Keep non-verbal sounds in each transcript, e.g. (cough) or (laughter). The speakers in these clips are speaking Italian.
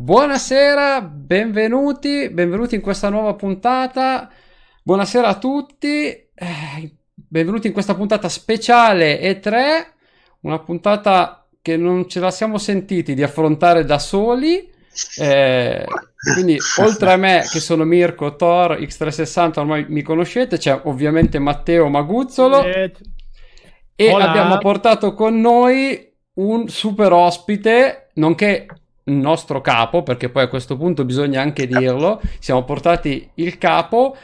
Buonasera, benvenuti, benvenuti in questa nuova puntata. Buonasera a tutti, eh, benvenuti in questa puntata speciale E3, una puntata che non ce la siamo sentiti di affrontare da soli. Eh, quindi oltre a me che sono Mirko, Thor, X360 ormai mi conoscete, c'è ovviamente Matteo Maguzzolo e Hola. abbiamo portato con noi un super ospite, nonché nostro capo, perché poi a questo punto bisogna anche dirlo, siamo portati il capo,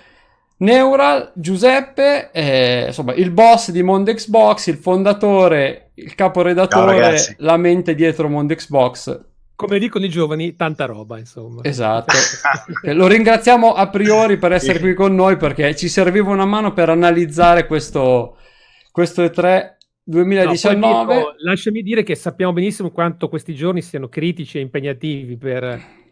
Neural, Giuseppe, eh, insomma il boss di Mondo Xbox, il fondatore, il Ciao, caporedattore, ragazzi. la mente dietro Mondo Xbox. come dicono i giovani, tanta roba, insomma. Esatto. (laughs) Eh, Lo ringraziamo a priori per essere qui con noi perché ci serviva una mano per analizzare questo, questo E3 No, poi 2019. Mirko, lasciami dire che sappiamo benissimo quanto questi giorni siano critici e impegnativi per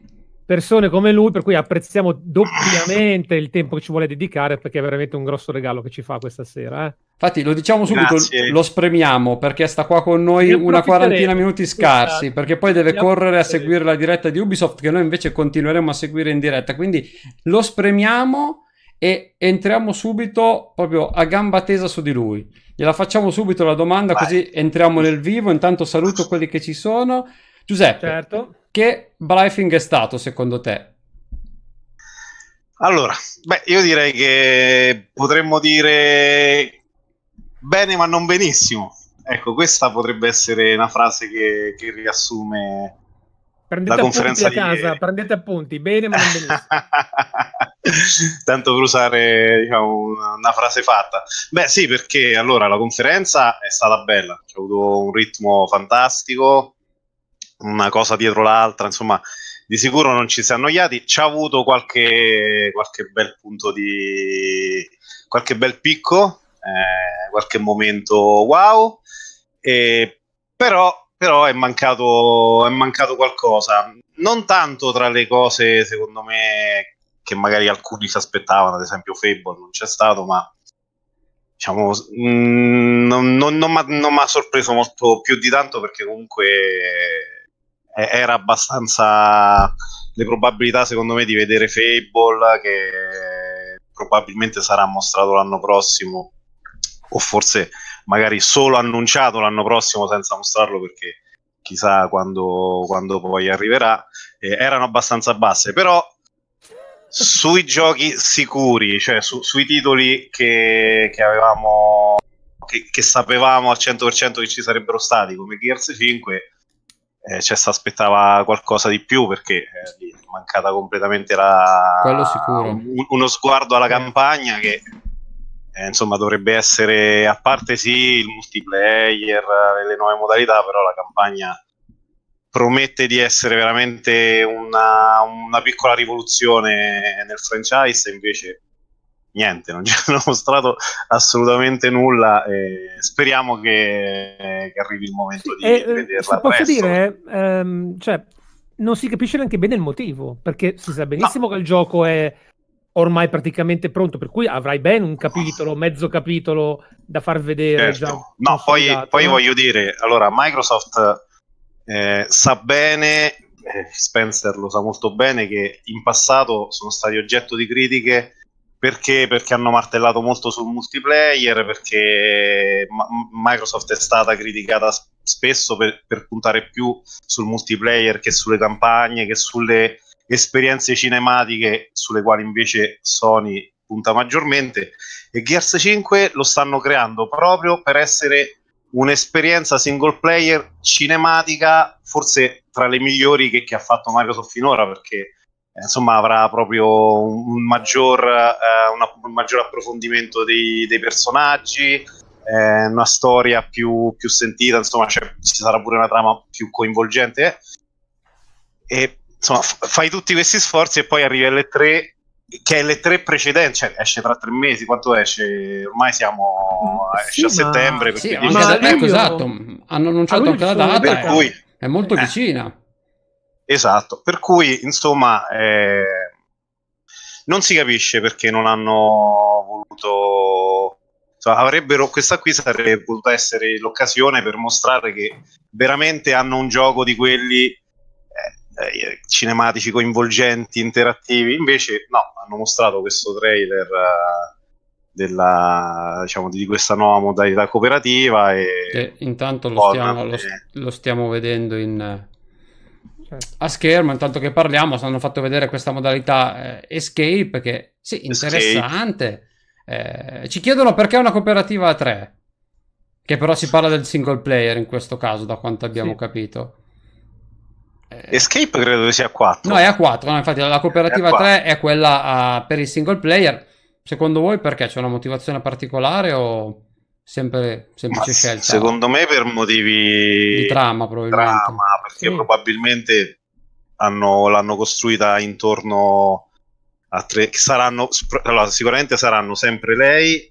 persone come lui, per cui apprezziamo doppiamente il tempo che ci vuole dedicare perché è veramente un grosso regalo che ci fa questa sera. eh. Infatti lo diciamo subito, Grazie. lo spremiamo perché sta qua con noi una quarantina minuti scarsi Esatto. perché poi deve correre a seguire la diretta di Ubisoft che noi invece continueremo a seguire in diretta. Quindi lo spremiamo e entriamo subito proprio a gamba tesa su di lui. Gliela facciamo subito la domanda Vai. così entriamo nel vivo. Intanto saluto quelli che ci sono. Giuseppe, Certo. che briefing è stato secondo te? Allora, beh, io direi che potremmo dire bene ma non benissimo. Ecco, questa potrebbe essere una frase che, che riassume Prendete La conferenza a di casa, ieri. prendete appunti, bene ma non benissimo. (laughs) Tanto per usare diciamo, una, una frase fatta. Beh, sì, perché allora la conferenza è stata bella, c'è avuto un ritmo fantastico, una cosa dietro l'altra, insomma, di sicuro non ci si è annoiati. C'ha avuto qualche, qualche bel punto di qualche bel picco, eh, qualche momento wow, e- però, però è, mancato, è mancato qualcosa. Non tanto tra le cose, secondo me, che magari alcuni si aspettavano, ad esempio Fable non c'è stato, ma diciamo, mh, non, non, non non mi ha sorpreso molto più di tanto perché comunque eh, era abbastanza le probabilità secondo me di vedere Fable che probabilmente sarà mostrato l'anno prossimo o forse magari solo annunciato l'anno prossimo senza mostrarlo perché chissà quando, quando poi arriverà. Eh, erano abbastanza basse però sui giochi sicuri cioè su- sui titoli che, che avevamo che, che sapevamo al 100% che ci sarebbero stati come Gears 5 eh, ci si aspettava qualcosa di più perché eh, lì è mancata completamente la, uno sguardo alla campagna che eh, insomma dovrebbe essere a parte sì il multiplayer eh, le nuove modalità però la campagna promette di essere veramente una, una piccola rivoluzione nel franchise invece niente, non (laughs) ci hanno mostrato assolutamente nulla e speriamo che, che arrivi il momento di E, eh, vederla posso dire, ehm, cioè, non si capisce neanche bene il motivo, perché si sa benissimo che il gioco è ormai praticamente pronto, per cui avrai ben un capitolo, mezzo capitolo da far vedere. Certo. già No, poi, poi no? voglio dire, allora Microsoft eh, sa bene, eh, Spencer lo sa molto bene, che in passato sono stati oggetto di critiche perché, perché hanno martellato molto sul multiplayer, perché Ma- Microsoft è stata criticata spesso per, per puntare più sul multiplayer che sulle campagne, che sulle esperienze cinematiche, sulle quali invece Sony punta maggiormente. E Gears 5 lo stanno creando proprio per essere un'esperienza single player cinematica, forse tra le migliori che, che ha fatto Microsoft finora, perché eh, insomma avrà proprio un, maggior, eh, una- un maggior approfondimento dei, dei personaggi, eh, una storia più, più sentita, insomma c'è- ci sarà pure una trama più coinvolgente. E insomma f- fai tutti questi sforzi e poi arrivi alle 3 che è le tre precedenti, cioè esce tra tre mesi, quanto esce? Ormai siamo Mm, esce sì, a ma- settembre, Sì, anche Ma da- lui- ecco, esatto, hanno annunciato anche la data, per è, cui è molto Eh. vicina. Esatto, per cui insomma eh, non si capisce perché non hanno voluto. insomma, avrebbero, questa qui sarebbe potuta essere l'occasione per mostrare che veramente hanno un gioco di quelli eh, eh, cinematici coinvolgenti, interattivi. Invece, no, hanno mostrato questo trailer uh, della, diciamo, di questa nuova modalità cooperativa. E che intanto lo stiamo, lo, lo stiamo vedendo in, a schermo. Intanto che parliamo, hanno fatto vedere questa modalità eh, Escape, che sì, interessante. Eh, ci chiedono perché è una cooperativa a 3. Che però si parla del single player in questo caso, da quanto abbiamo sì. capito. Eh, Escape credo che sia a 4. No, è a 4. No, infatti, la cooperativa è 3 è quella uh, per il single player. Secondo voi perché? C'è una motivazione particolare o sempre semplice Ma scelta? Secondo me per motivi di trama, probabilmente. Trama, perché sì. probabilmente hanno, l'hanno costruita intorno a tre. Saranno, allora, sicuramente saranno sempre lei.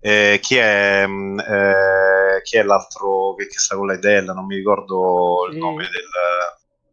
Eh, chi, è, mm, eh, chi è l'altro che, che sta con lei? Della, non mi ricordo sì. il nome del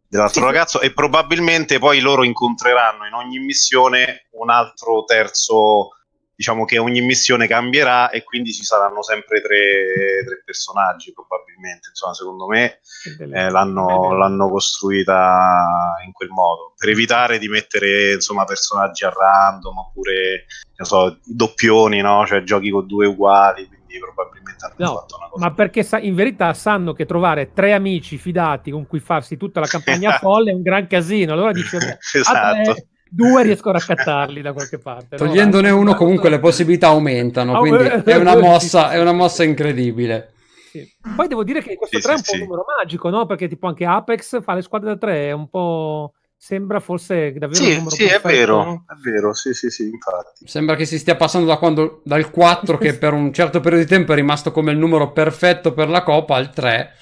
dell'altro sì, ragazzo sì. e probabilmente poi loro incontreranno in ogni missione un altro terzo diciamo che ogni missione cambierà e quindi ci saranno sempre tre, tre personaggi probabilmente insomma secondo me eh, l'hanno, l'hanno, costruita in quel modo per evitare di mettere insomma personaggi a random oppure non so, doppioni no? cioè giochi con due uguali quindi probabilmente hanno no, fatto una cosa. Ma perché sa- in verità sanno che trovare tre amici fidati con cui farsi tutta la campagna (laughs) folle è un gran casino. Allora dice, (laughs) esatto. due riesco a raccattarli da qualche parte. Togliendone no? uno comunque le possibilità aumentano, quindi (laughs) è una mossa, è una mossa incredibile. Sì. Poi devo dire che questo sì, 3 è un po' un numero magico, no? Perché tipo anche Apex fa le squadre da 3, è un po' sembra forse davvero sì, un numero sì, perfetto, è vero, no? è vero, sì, sì, sì, infatti. Sembra che si stia passando da quando, dal 4 che (laughs) per un certo periodo di tempo è rimasto come il numero perfetto per la Coppa al 3.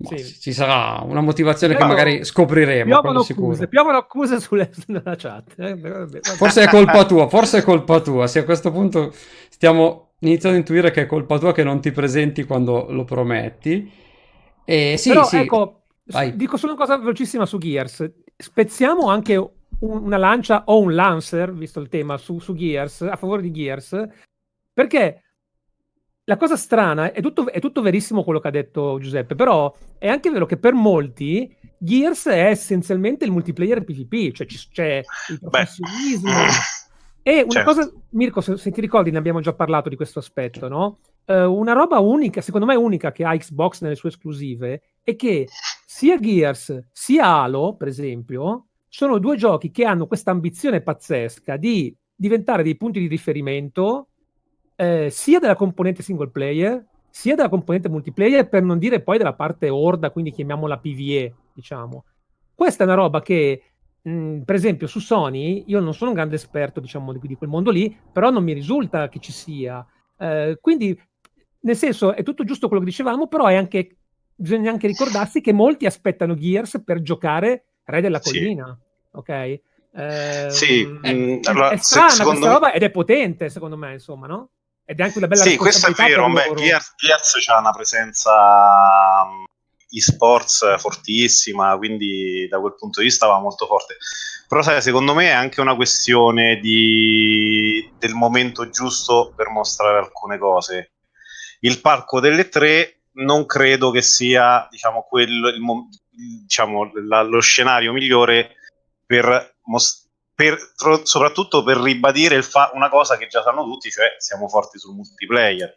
Sì. Ci sarà una motivazione Piano, che magari scopriremo. Piovono accuse, piovono accuse sulle, (laughs) sulla chat. Eh, forse è colpa tua, forse è colpa tua. Se a questo punto stiamo iniziando a intuire che è colpa tua che non ti presenti quando lo prometti. E sì, Però, sì. ecco, Vai. dico solo una cosa velocissima su Gears spezziamo anche un, una lancia o un Lancer, visto il tema, su, su, Gears, a favore di Gears, perché la cosa strana, è tutto, è tutto verissimo quello che ha detto Giuseppe, però è anche vero che per molti Gears è essenzialmente il multiplayer PvP, cioè c'è il professionismo. E una certo. cosa, Mirko, se, se, ti ricordi, ne abbiamo già parlato di questo aspetto, no? Uh, una roba unica, secondo me unica che ha Xbox nelle sue esclusive, è che sia Gears sia Halo, per esempio, sono due giochi che hanno questa ambizione pazzesca di diventare dei punti di riferimento eh, sia della componente single player sia della componente multiplayer, per non dire poi della parte orda, quindi chiamiamola PvE, diciamo. Questa è una roba che, mh, per esempio, su Sony, io non sono un grande esperto, diciamo, di, di quel mondo lì, però non mi risulta che ci sia. Eh, quindi, nel senso, è tutto giusto quello che dicevamo, però è anche bisogna anche ricordarsi che molti aspettano Gears per giocare Re della Collina, sì. ok? Eh, sì, è, mm, allora, è strana se, questa me... roba ed è potente secondo me, insomma, no? Ed è anche una bella Sì, questo è vero, beh, Gears, Gears c'ha una presenza mm, e-sports fortissima, quindi da quel punto di vista va molto forte. Però sai, secondo me è anche una questione di... del momento giusto per mostrare alcune cose. Il parco delle tre non credo che sia diciamo, quello, il, diciamo, la, lo scenario migliore per, per, soprattutto per ribadire fa- una cosa che già sanno tutti, cioè siamo forti sul multiplayer.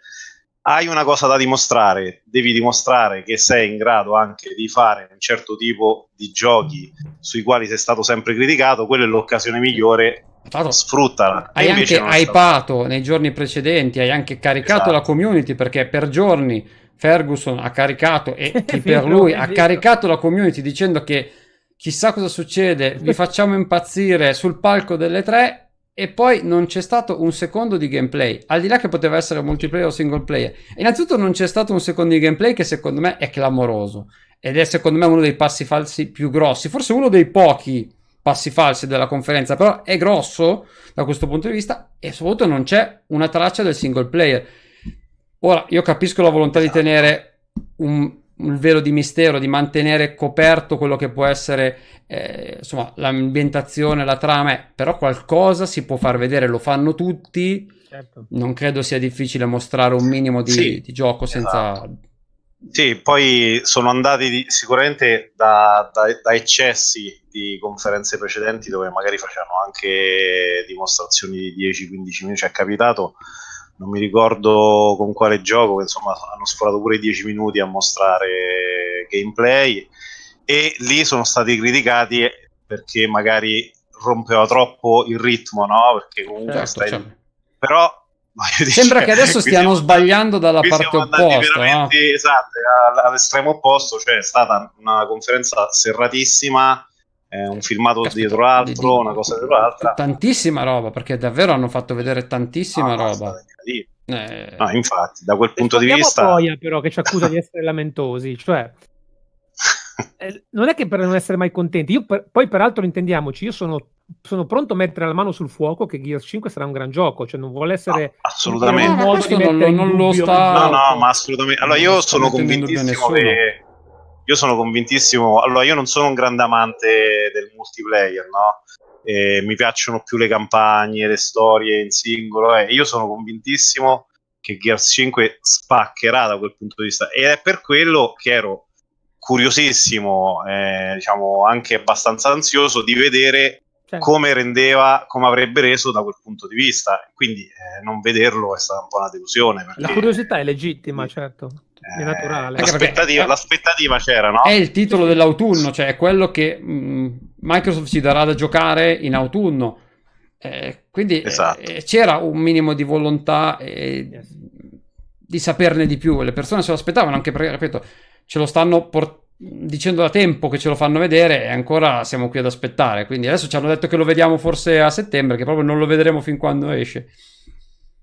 Hai una cosa da dimostrare, devi dimostrare che sei in grado anche di fare un certo tipo di giochi sui quali sei stato sempre criticato, quella è l'occasione migliore sfruttala. Hai anche hypato nei giorni precedenti, hai anche caricato esatto. la community perché per giorni Ferguson ha caricato e (laughs) chi per lui ha caricato la community dicendo che chissà cosa succede, vi facciamo impazzire sul palco delle tre e poi non c'è stato un secondo di gameplay, al di là che poteva essere multiplayer o single player. Innanzitutto non c'è stato un secondo di gameplay che secondo me è clamoroso ed è secondo me uno dei passi falsi più grossi, forse uno dei pochi passi falsi della conferenza, però è grosso da questo punto di vista e soprattutto non c'è una traccia del single player. Ora, io capisco la volontà di tenere un, un velo di mistero, di mantenere coperto quello che può essere eh, insomma, l'ambientazione, la trama, però qualcosa si può far vedere, lo fanno tutti. Certo. Non credo sia difficile mostrare un minimo di, sì, di gioco senza esatto. Sì, poi sono andati di, sicuramente da, da, da, eccessi di conferenze precedenti dove magari facevano anche dimostrazioni di 10-15 minuti, cioè è capitato, non mi ricordo con quale gioco, insomma hanno sforato pure i 10 minuti a mostrare gameplay e lì sono stati criticati perché magari rompeva troppo il ritmo, no? Perché comunque certo, stai... certo. Però Sembra che adesso (laughs) stiano sbagliando dalla parte opposta. No? Esatto, all'estremo opposto, cioè è stata una conferenza serratissima, eh, un filmato Aspetta, dietro l'altro, una cosa dietro l'altra. Tantissima roba, perché davvero hanno fatto vedere tantissima no, roba. Eh... No, infatti, da quel punto di vista... Poi però che ci accusa di essere lamentosi, cioè... (laughs) Eh, non è che per non essere mai contenti, io per, poi peraltro intendiamoci, io sono sono pronto a mettere la mano sul fuoco che Gears 5 sarà un gran gioco, cioè non vuole essere no, assolutamente di non, non lo sta No, no, ma assolutamente. Allora io sono convintissimo che io sono convintissimo, allora io non sono un grande amante del multiplayer, no? E mi piacciono più le campagne, le storie in singolo, eh. io sono convintissimo che Gears 5 spaccherà da quel punto di vista ed è per quello che ero curiosissimo, eh, diciamo anche abbastanza ansioso di vedere certo. come rendeva, come avrebbe reso da quel punto di vista. Quindi eh, non vederlo è stata un po' una delusione. Perché... La curiosità è legittima, certo. È eh, naturale. L'aspettativa, l'aspettativa, c'era, no? È il titolo dell'autunno, cioè è quello che mh, mm, Microsoft ci darà da giocare in autunno. Eh, quindi esatto. eh, c'era un minimo di volontà eh, yes. di saperne di più. Le persone se lo aspettavano, anche perché, ripeto, ce lo stanno portando dicendo da tempo che ce lo fanno vedere e ancora siamo qui ad aspettare. Quindi adesso ci hanno detto che lo vediamo forse a settembre, che proprio non lo vedremo fin quando esce.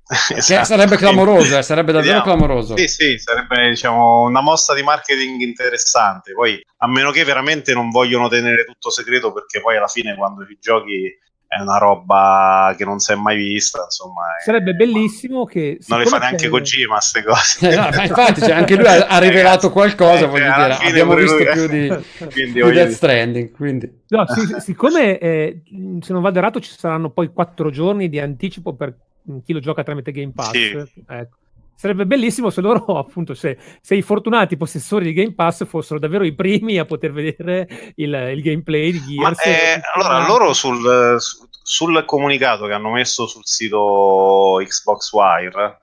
(laughs) Esatto. sarebbe clamoroso, eh, sarebbe davvero Vediamo. clamoroso. Sì, sì, sarebbe diciamo, una mossa di marketing interessante. Poi, a meno che veramente non vogliono tenere tutto segreto, perché poi alla fine, quando i giochi è una roba che non si è mai vista. Insomma, è... sarebbe bellissimo che non le fa neanche c'è... Kojima queste cose. Eh, no, ma infatti, cioè, anche lui ha, ha rivelato qualcosa. Eh, voglio dire, abbiamo visto lui... più di, (laughs) quindi, di Death Stranding. Quindi. No, sì, siccome eh, se non vado errato, ci saranno poi quattro giorni di anticipo per chi lo gioca tramite Game Pass. Sì. Ecco. Sarebbe bellissimo se loro, (laughs) appunto, se, se, i fortunati possessori di Game Pass fossero davvero i primi a poter vedere il, il gameplay di Gears. Ma, eh, allora, loro sul, sul, comunicato che hanno messo sul sito Xbox Wire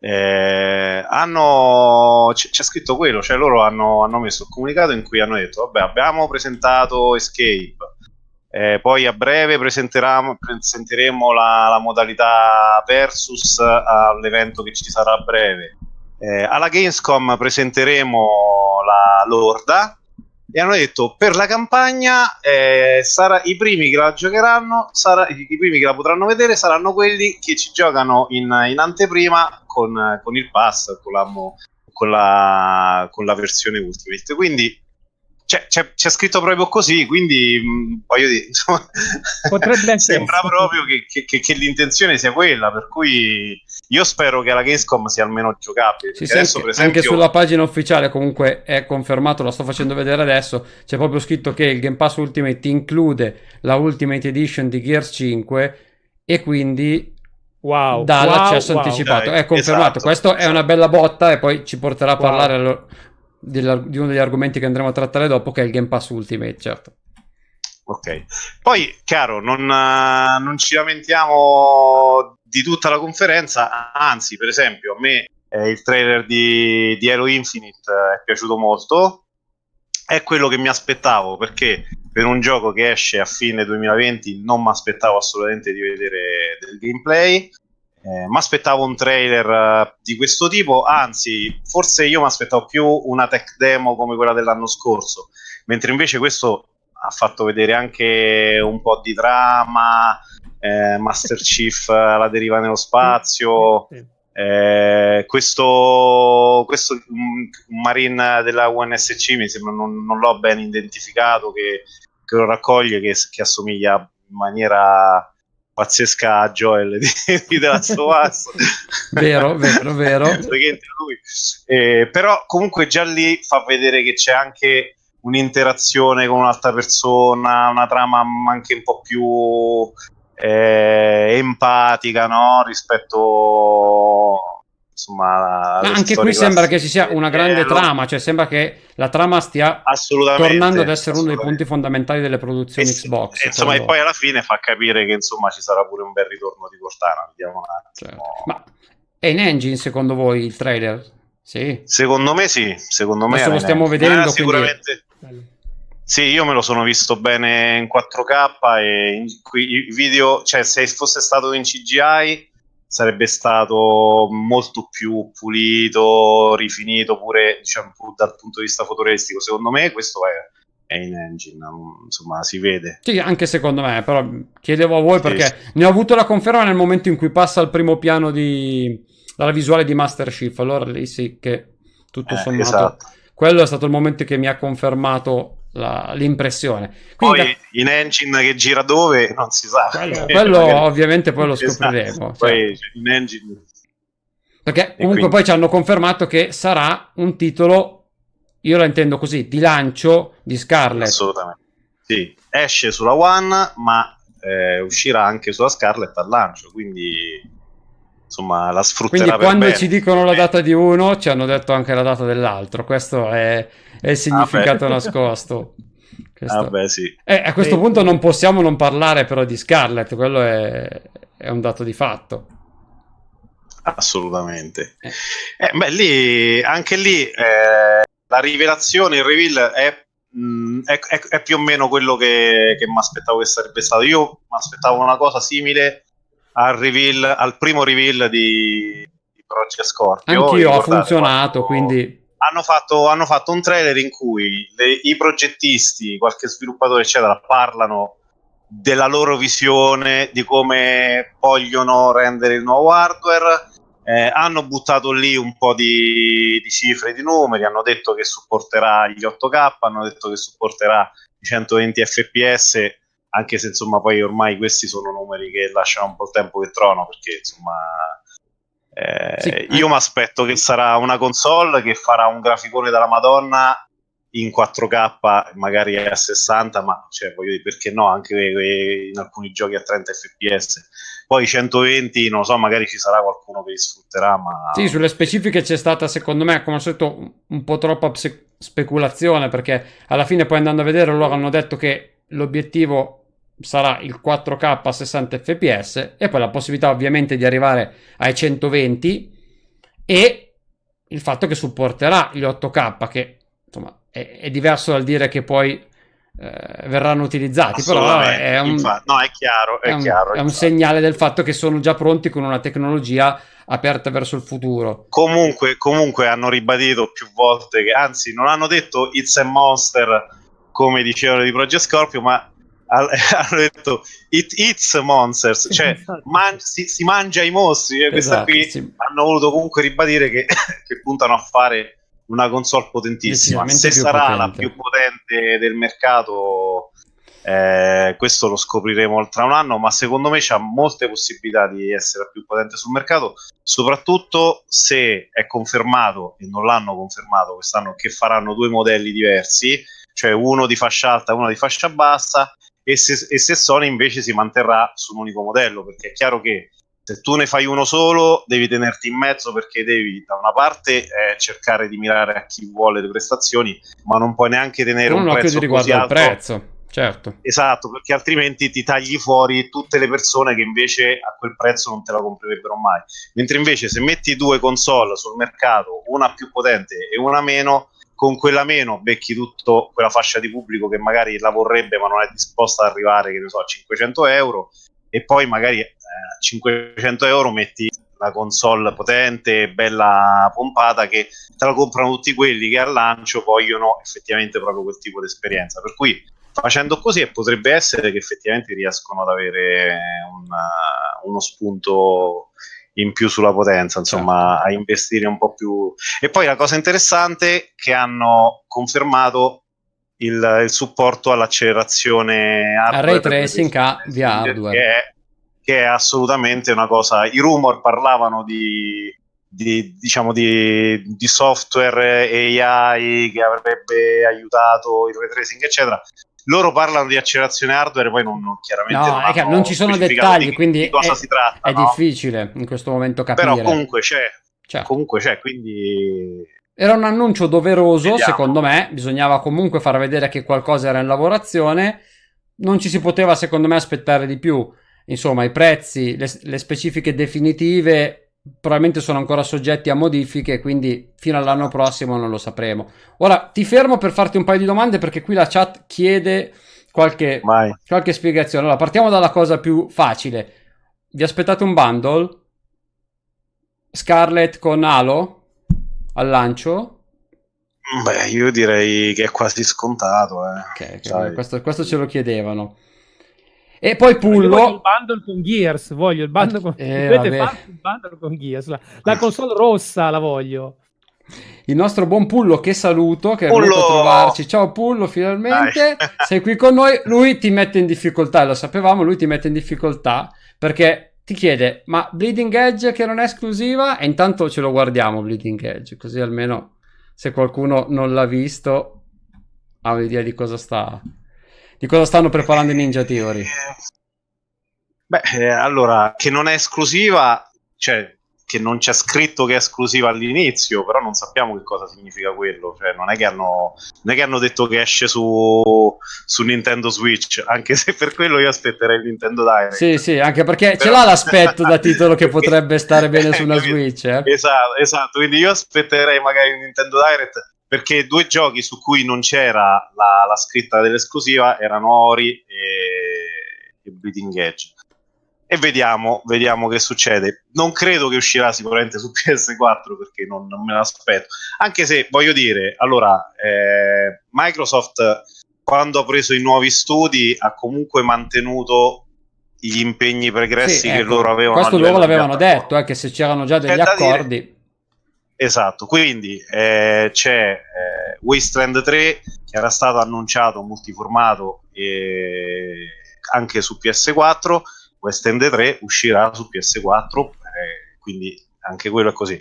eh, hanno, c- c'è scritto quello, cioè loro hanno, hanno messo il comunicato in cui hanno detto, vabbè, abbiamo presentato Escape, eh, poi a breve presenteremo la, la, modalità versus all'evento che ci sarà a breve. Eh, alla Gamescom presenteremo la Lorda e hanno detto per la campagna eh, sarà, i primi che la giocheranno, sarà, i primi che la potranno vedere saranno quelli che ci giocano in, in anteprima con, con, il pass, con la, con la, con la versione Ultimate. Quindi c'è, c'è, c'è, scritto proprio così, quindi mh, mm, voglio dire, insomma, (laughs) sembra proprio che, che, che, l'intenzione sia quella, per cui io spero che la Gamescom sia almeno giocabile. Sì, adesso, anche, esempio... anche, sulla pagina ufficiale comunque è confermato, la sto facendo vedere adesso, c'è proprio scritto che il Game Pass Ultimate include la Ultimate Edition di Gears 5 e quindi Wow, dà wow, l'accesso wow, anticipato. Dai, è confermato. Esatto, Questo esatto. è una bella botta e poi ci porterà a wow. parlare di uno degli argomenti che andremo a trattare dopo, che è il Game Pass Ultimate, certo. Ok, poi chiaro, non, uh, non ci lamentiamo di tutta la conferenza, anzi, per esempio, a me eh, il trailer di, di Halo Infinite eh, è piaciuto molto, è quello che mi aspettavo perché per un gioco che esce a fine 2020 non mi aspettavo assolutamente di vedere del gameplay eh, mi aspettavo un trailer uh, di questo tipo, anzi, forse io mi aspettavo più una tech demo come quella dell'anno scorso, mentre invece questo ha fatto vedere anche un po' di drama, eh, Master Chief alla deriva nello spazio. Eh, questo, questo un marine della UNSC mi sembra non, non l'ho ben identificato che, che lo raccoglie che, che assomiglia in maniera pazzesca Joel di, (laughs) di The Last of Us. vero, vero, vero. (laughs) eh, però comunque già lì fa vedere che c'è anche un'interazione con un'altra persona, una trama anche un po' più eh, empatica, no? Rispetto insomma, anche qui sembra che ci sia una grande trama, cioè sembra che la trama stia tornando ad essere uno dei punti fondamentali delle produzioni e, Xbox. E, insomma, e poi alla fine fa capire che insomma ci sarà pure un bel ritorno di Cortana. Vediamo un attimo. Certo. Ma è in engine secondo voi il trailer? Sì. Secondo me sì, secondo me Adesso lo stiamo vedendo. sicuramente. Quindi... Sì, io me lo sono visto bene in 4K e in, i video, cioè se fosse stato in CGI sarebbe stato molto più pulito, rifinito pure diciamo, dal punto di vista fotorealistico. Secondo me questo è, è in engine, insomma si vede. Sì, anche secondo me, però chiedevo a voi perché sì. ne ho avuto la conferma nel momento in cui passa il primo piano di, dalla visuale di Master Chief, allora lì sì che tutto eh, sommato... Esatto. Quello è stato il momento che mi ha confermato la, l'impressione. Quindi, poi da... in engine che gira dove non si sa. Quello, (laughs) quello ovviamente poi lo esatto. scopriremo. Esatto. Poi cioè. in engine... Perché comunque quindi... poi ci hanno confermato che sarà un titolo, io lo intendo così, di lancio di Scarlet. Assolutamente. Sì, esce sulla One, ma eh, uscirà anche sulla Scarlet al lancio, quindi insomma la sfrutterà quindi quando bene. ci dicono la data di uno ci hanno detto anche la data dell'altro questo è, è il significato ah, nascosto questo... ah, beh, sì. eh, a questo e... punto non possiamo non parlare però di Scarlett quello è, è un dato di fatto assolutamente eh. Eh, beh, lì, anche lì eh, la rivelazione il reveal è mm, è, è, è, più o meno quello che, che mi aspettavo che sarebbe stato. Io mi aspettavo una cosa simile al, reveal, al primo reveal di, di Project Scorpio. Anch'io ha funzionato, quando... quindi... Hanno fatto, hanno fatto, un trailer in cui le, i progettisti, qualche sviluppatore, eccetera, parlano della loro visione di come vogliono rendere il nuovo hardware. Eh, hanno buttato lì un po' di, di, cifre, di numeri, hanno detto che supporterà gli 8K, hanno detto che supporterà i 120 fps anche se insomma poi ormai questi sono numeri che lasciano un po' il tempo che trovano perché insomma eh, sì. io mi aspetto che sarà una console che farà un graficone della Madonna in 4K magari a 60 ma cioè, voglio dire perché no anche in alcuni giochi a 30 fps poi 120 non so magari ci sarà qualcuno che li sfrutterà ma sì sulle specifiche c'è stata secondo me come al solito un po' troppa speculazione perché alla fine poi andando a vedere loro hanno detto che l'obiettivo sarà il 4K a 60 fps e poi la possibilità ovviamente di arrivare ai 120 e il fatto che supporterà gli 8K che insomma è, è diverso dal dire che poi eh, verranno utilizzati però è un, no, è chiaro, è, è un, chiaro, è un segnale del fatto che sono già pronti con una tecnologia aperta verso il futuro. Comunque, comunque hanno ribadito più volte che anzi non hanno detto it's a monster come dicevano di Project Scorpio ma (laughs) hanno detto it eats monsters, cioè esatto. man- si, si, mangia i mostri. Cioè, questa esatto, qui sì. hanno voluto comunque ribadire che, (laughs) che, puntano a fare una console potentissima. Se sarà potente. la più potente del mercato, eh, questo lo scopriremo tra un anno. Ma secondo me c'ha molte possibilità di essere la più potente sul mercato, soprattutto se è confermato e non l'hanno confermato quest'anno che faranno due modelli diversi cioè uno di fascia alta e uno di fascia bassa, e se, e se Sony invece si manterrà su un unico modello, perché è chiaro che se tu ne fai uno solo devi tenerti in mezzo perché devi da una parte eh, cercare di mirare a chi vuole le prestazioni, ma non puoi neanche tenere non un prezzo così alto. prezzo. Certo. Esatto, perché altrimenti ti tagli fuori tutte le persone che invece a quel prezzo non te la comprerebbero mai. Mentre invece se metti due console sul mercato, una più potente e una meno, con quella meno becchi tutta quella fascia di pubblico che magari la vorrebbe ma non è disposta ad arrivare, che ne so, a 500 euro e poi magari eh, a 500 euro metti la console potente, bella pompata che te la comprano tutti quelli che al lancio vogliono effettivamente proprio quel tipo di esperienza. Per cui facendo così potrebbe essere che effettivamente riescono ad avere una, uno spunto in più sulla potenza, insomma, certo. a investire un po' più. E poi la cosa interessante è che hanno confermato il, il supporto all'accelerazione. A ray tracing a via hardware. Che è, che è assolutamente una cosa. I rumor parlavano di, di, diciamo di, di, software AI che avrebbe aiutato il ray tracing, eccetera loro parlano di accelerazione hardware, poi non, non chiaramente no, non, non ci sono dettagli, di, quindi di cosa è, si tratta. È no? difficile in questo momento capire. Però comunque c'è, certo. comunque c'è, quindi... Era un annuncio doveroso, Vediamo. secondo me, bisognava comunque far vedere che qualcosa era in lavorazione, non ci si poteva secondo me aspettare di più. Insomma, i prezzi, le, le specifiche definitive probabilmente sono ancora soggetti a modifiche, quindi fino all'anno prossimo non lo sapremo. Ora ti fermo per farti un paio di domande perché qui la chat chiede qualche, qualche spiegazione. Allora, partiamo dalla cosa più facile. Vi aspettate un bundle? Scarlet con Halo al lancio? Beh, io direi che è quasi scontato. Eh. Okay, questo, questo ce lo chiedevano. E poi Pullo. Voglio il bundle con Gears. Voglio il bundle con, eh, il bundle con Gears. La, la, console rossa la voglio. Il nostro buon Pullo, che saluto, che Pullo. è venuto a trovarci. Ciao Pullo, finalmente Dai. (laughs) sei qui con noi. Lui ti mette in difficoltà, lo sapevamo. Lui ti mette in difficoltà perché ti chiede: Ma Bleeding Edge che non è esclusiva? E intanto ce lo guardiamo, Bleeding Edge, così almeno se qualcuno non l'ha visto ha un'idea di cosa sta di cosa stanno preparando i Ninja Theory? Beh, eh, allora, che non è esclusiva, cioè che non c'è scritto che è esclusiva all'inizio, però non sappiamo che cosa significa quello. Cioè, non, è che hanno, non è che hanno detto che esce su, su, Nintendo Switch, anche se per quello io aspetterei il Nintendo Direct. Sì, sì, anche perché però... ce l'ha l'aspetto da (laughs) titolo che potrebbe stare bene (laughs) su una Switch. Eh? Esatto, esatto, quindi io aspetterei magari il Nintendo Direct perché due giochi su cui non c'era la, la scritta dell'esclusiva erano Ori e, e Bleeding Edge. E vediamo, vediamo che succede. Non credo che uscirà sicuramente su (laughs) PS4 perché non, non me l'aspetto. Anche se voglio dire, allora, eh, Microsoft quando ha preso i nuovi studi ha comunque mantenuto gli impegni pregressi sì, che ecco, loro avevano. Questo loro l'avevano detto, eh, che se c'erano già degli accordi. Dire, Esatto, quindi eh, c'è eh, Wasteland 3 che era stato annunciato multiformato eh, anche su PS4, Wasteland 3 uscirà su PS4, eh, quindi anche quello è così.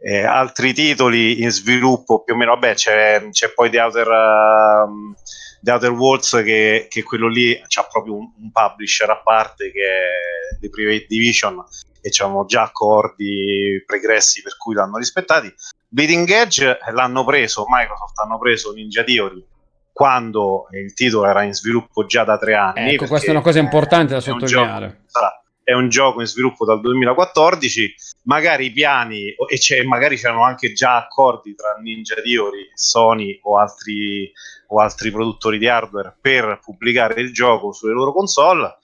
Eh, altri titoli in sviluppo più o meno, vabbè c'è, c'è poi The Outer, uh, The Outer Worlds che, che quello lì ha proprio un, un, publisher a parte che è The Private Division e c'erano già accordi pregressi per cui l'hanno rispettati. Bleeding Edge l'hanno preso, Microsoft hanno preso Ninja Theory quando il titolo era in sviluppo già da tre anni. Ecco, questa è una cosa importante da sottolineare. È un gioco in sviluppo dal 2014, magari i piani, e c'è, magari c'erano anche già accordi tra Ninja Theory, Sony o altri, o altri produttori di hardware per pubblicare il gioco sulle loro console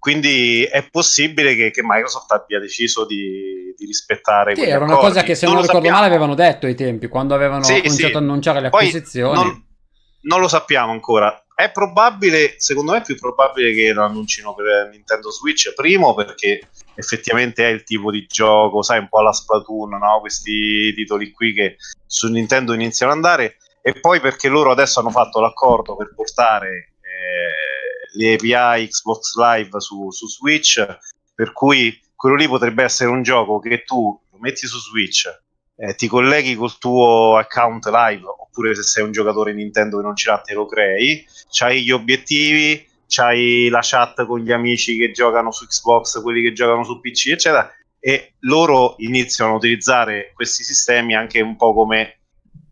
quindi è possibile che, che Microsoft abbia deciso di, di rispettare sì, era una accordi. cosa che se non, non ricordo sappiamo. male avevano detto ai tempi quando avevano sì, cominciato sì. a annunciare le acquisizioni non, non, lo sappiamo ancora è probabile, secondo me è più probabile che lo annuncino per Nintendo Switch primo perché effettivamente è il tipo di gioco sai un po' alla Splatoon no? questi titoli qui che su Nintendo iniziano ad andare e poi perché loro adesso hanno fatto l'accordo per portare eh, le API Xbox Live su, su Switch, per cui quello lì potrebbe essere un gioco che tu lo metti su Switch, eh, ti colleghi col tuo account live, oppure se sei un giocatore Nintendo che non ce l'ha, te lo crei, c'hai gli obiettivi, c'hai la chat con gli amici che giocano su Xbox, quelli che giocano su PC, eccetera, e loro iniziano a utilizzare questi sistemi anche un po' come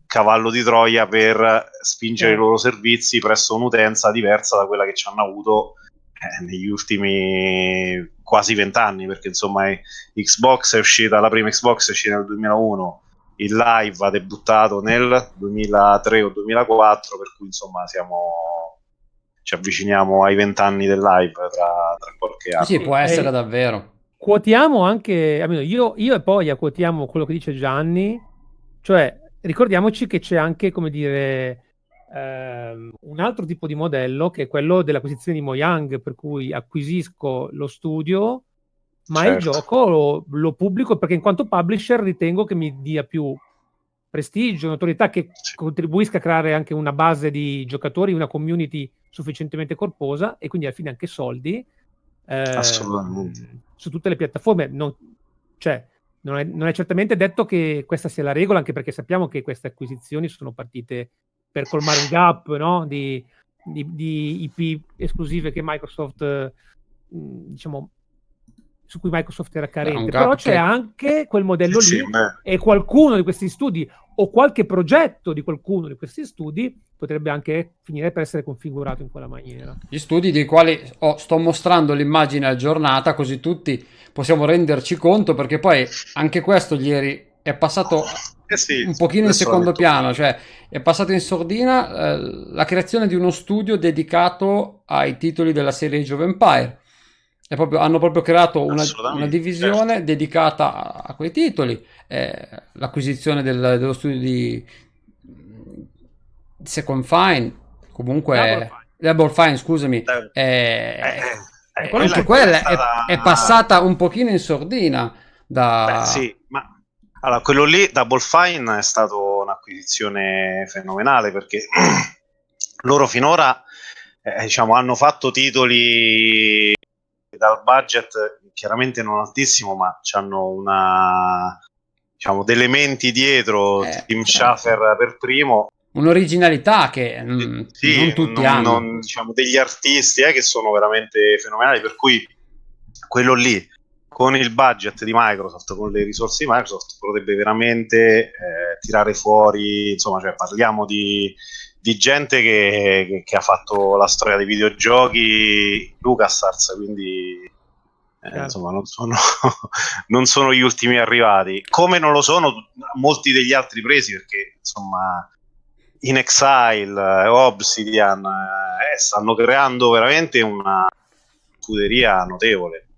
cavallo di Troia per spingere i loro servizi presso un'utenza diversa da quella che ci hanno avuto eh, negli ultimi quasi vent'anni, perché insomma Xbox è uscita, la prima Xbox è uscita nel 2001, il live ha debuttato nel 2003 o 2004, per cui insomma siamo ci avviciniamo ai vent'anni del live tra, tra qualche anno. Sì, può essere eh, davvero. Quotiamo anche, almeno io, io e poi quotiamo quello che dice Gianni, cioè ricordiamoci che c'è anche, come dire, ehm, un altro tipo di modello che è quello dell'acquisizione di Mojang, per cui acquisisco lo studio, ma certo. il gioco lo, lo, pubblico perché in quanto publisher ritengo che mi dia più prestigio, notorietà, che contribuisca a creare anche una base di giocatori, una community sufficientemente corposa e quindi alla fine anche soldi. Eh, su tutte le piattaforme. Non, cioè, non è, non è, certamente detto che questa sia la regola, anche perché sappiamo che queste acquisizioni sono partite per colmare un gap no? di, di, di, IP esclusive che Microsoft diciamo, su cui Microsoft era carente, però c'è che... anche quel modello sì, lì sì, e qualcuno di questi studi o qualche progetto di qualcuno di questi studi potrebbe anche finire per essere configurato in quella maniera. Gli studi dei quali oh, sto mostrando l'immagine aggiornata così tutti possiamo renderci conto perché poi anche questo ieri è passato eh sì, un pochino in secondo piano, cioè è passato in sordina eh, la creazione di uno studio dedicato ai titoli della serie Age of Empire Proprio, hanno proprio creato una, una divisione certo. dedicata a, a, quei titoli, eh, l'acquisizione del, dello studio di Second Fine, comunque Double Fine, Double Fine scusami, Double. Eh, eh, eh, anche quella è, stata... è, passata un pochino in sordina da... Beh, sì, allora, quello lì, Double Fine, è stato un'acquisizione fenomenale perché (clears throat) loro finora eh, diciamo, hanno fatto titoli dal budget chiaramente non altissimo, ma hanno una diciamo degli elementi dietro eh, Tim Schafer per primo. Un'originalità che mm, sì, non tutti non, hanno. non, diciamo, degli artisti eh, che sono veramente fenomenali per cui quello lì con il budget di Microsoft con le risorse di Microsoft potrebbe veramente eh, tirare fuori insomma cioè parliamo di di gente che, che, che, ha fatto la storia dei videogiochi LucasArts, quindi eh, insomma non sono, (laughs) non sono, gli ultimi arrivati, come non lo sono molti degli altri presi, perché insomma In Exile, eh, Obsidian eh, stanno creando veramente una scuderia notevole.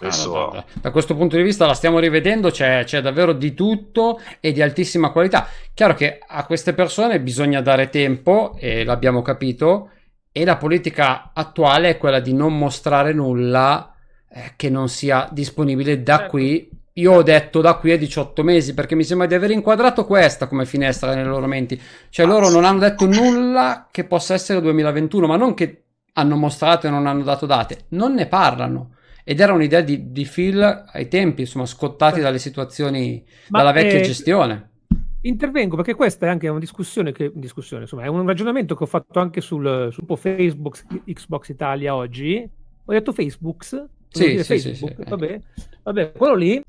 Questo... Ah, da questo punto di vista la stiamo rivedendo, c'è, c'è, davvero di tutto e di altissima qualità. Chiaro che a queste persone bisogna dare tempo, e l'abbiamo capito, e la politica attuale è quella di non mostrare nulla eh, che non sia disponibile da certo. qui. Io ho detto da qui a 18 mesi perché mi sembra di aver inquadrato questa come finestra nei loro menti. Cioè loro non hanno detto nulla che possa essere 2021, ma non che hanno mostrato e non hanno dato date, non ne parlano ed era un'idea di, di Phil ai tempi, insomma, scottati dalle situazioni, Ma dalla vecchia eh, gestione. Intervengo perché questa è anche una discussione, che, discussione insomma, è un ragionamento che ho fatto anche sul, sul Facebook Xbox Italia oggi. Ho detto Facebook? Sì, sì, Facebook? Sì, sì, vabbè, vabbè, quello lì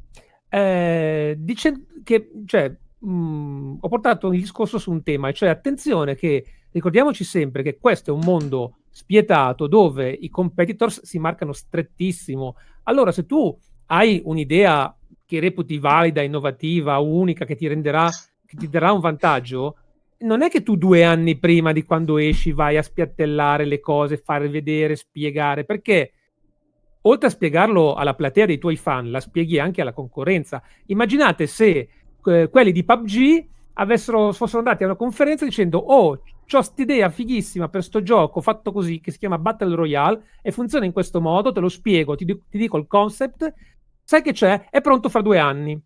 eh, dice che, cioè, mh, mm, ho portato il discorso su un tema, cioè attenzione che ricordiamoci sempre che questo è un mondo spietato dove i competitors si marcano strettissimo. Allora, se tu hai un'idea che reputi valida, innovativa, unica, che ti renderà, che ti darà un vantaggio, non è che tu due anni prima di quando esci vai a spiattellare le cose, fare vedere, spiegare, perché oltre a spiegarlo alla platea dei tuoi fan, la spieghi anche alla concorrenza. Immaginate se eh, quelli di PUBG avessero, fossero andati a una conferenza dicendo oh ho quest'idea fighissima per sto gioco fatto così che si chiama Battle Royale e funziona in questo modo, te lo spiego, ti, ti dico il concept, sai che c'è? È pronto fra due anni.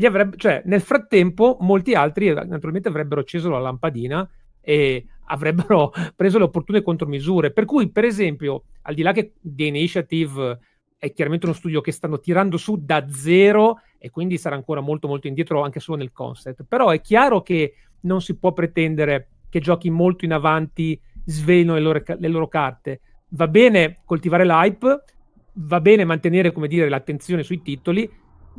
Avrebbe, cioè, nel frattempo, molti altri naturalmente avrebbero acceso la lampadina e avrebbero (laughs) preso le opportune contromisure. Per cui, per esempio, al di là che The Initiative è chiaramente uno studio che stanno tirando su da zero e quindi sarà ancora molto molto indietro anche solo nel concept, però è chiaro che non si può pretendere che giochi molto in avanti svelino le loro, le loro carte. Va bene coltivare l'hype, va bene mantenere, come dire, l'attenzione sui titoli